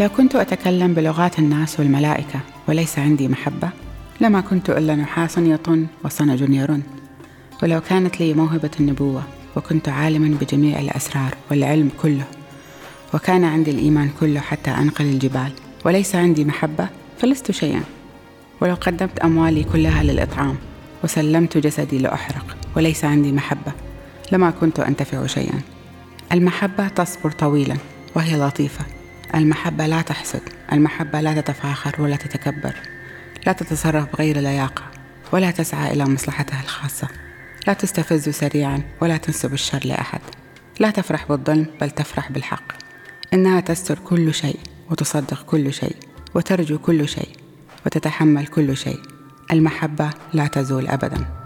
لو كنت أتكلم بلغات الناس والملائكة وليس عندي محبة. لما كنت إلا نحاس يطن وصنج يرن. ولو كانت لي موهبة النبوة وكنت عالما بجميع الأسرار والعلم كله. وكان عندي الإيمان كله حتى أنقل الجبال. وليس عندي محبة فلست شيئا. ولو قدمت أموالي كلها للإطعام وسلمت جسدي لأحرق. وليس عندي محبة لما كنت أنتفع شيئا. المحبة تصبر طويلا وهي لطيفة. المحبة لا تحسد المحبة لا تتفاخر ولا تتكبر لا تتصرف بغير لياقة ولا تسعى إلى مصلحتها الخاصة لا تستفز سريعا ولا تنسب الشر لأحد لا تفرح بالظلم بل تفرح بالحق إنها تستر كل شيء وتصدق كل شيء وترجو كل شيء وتتحمل كل شيء المحبة لا تزول أبدا.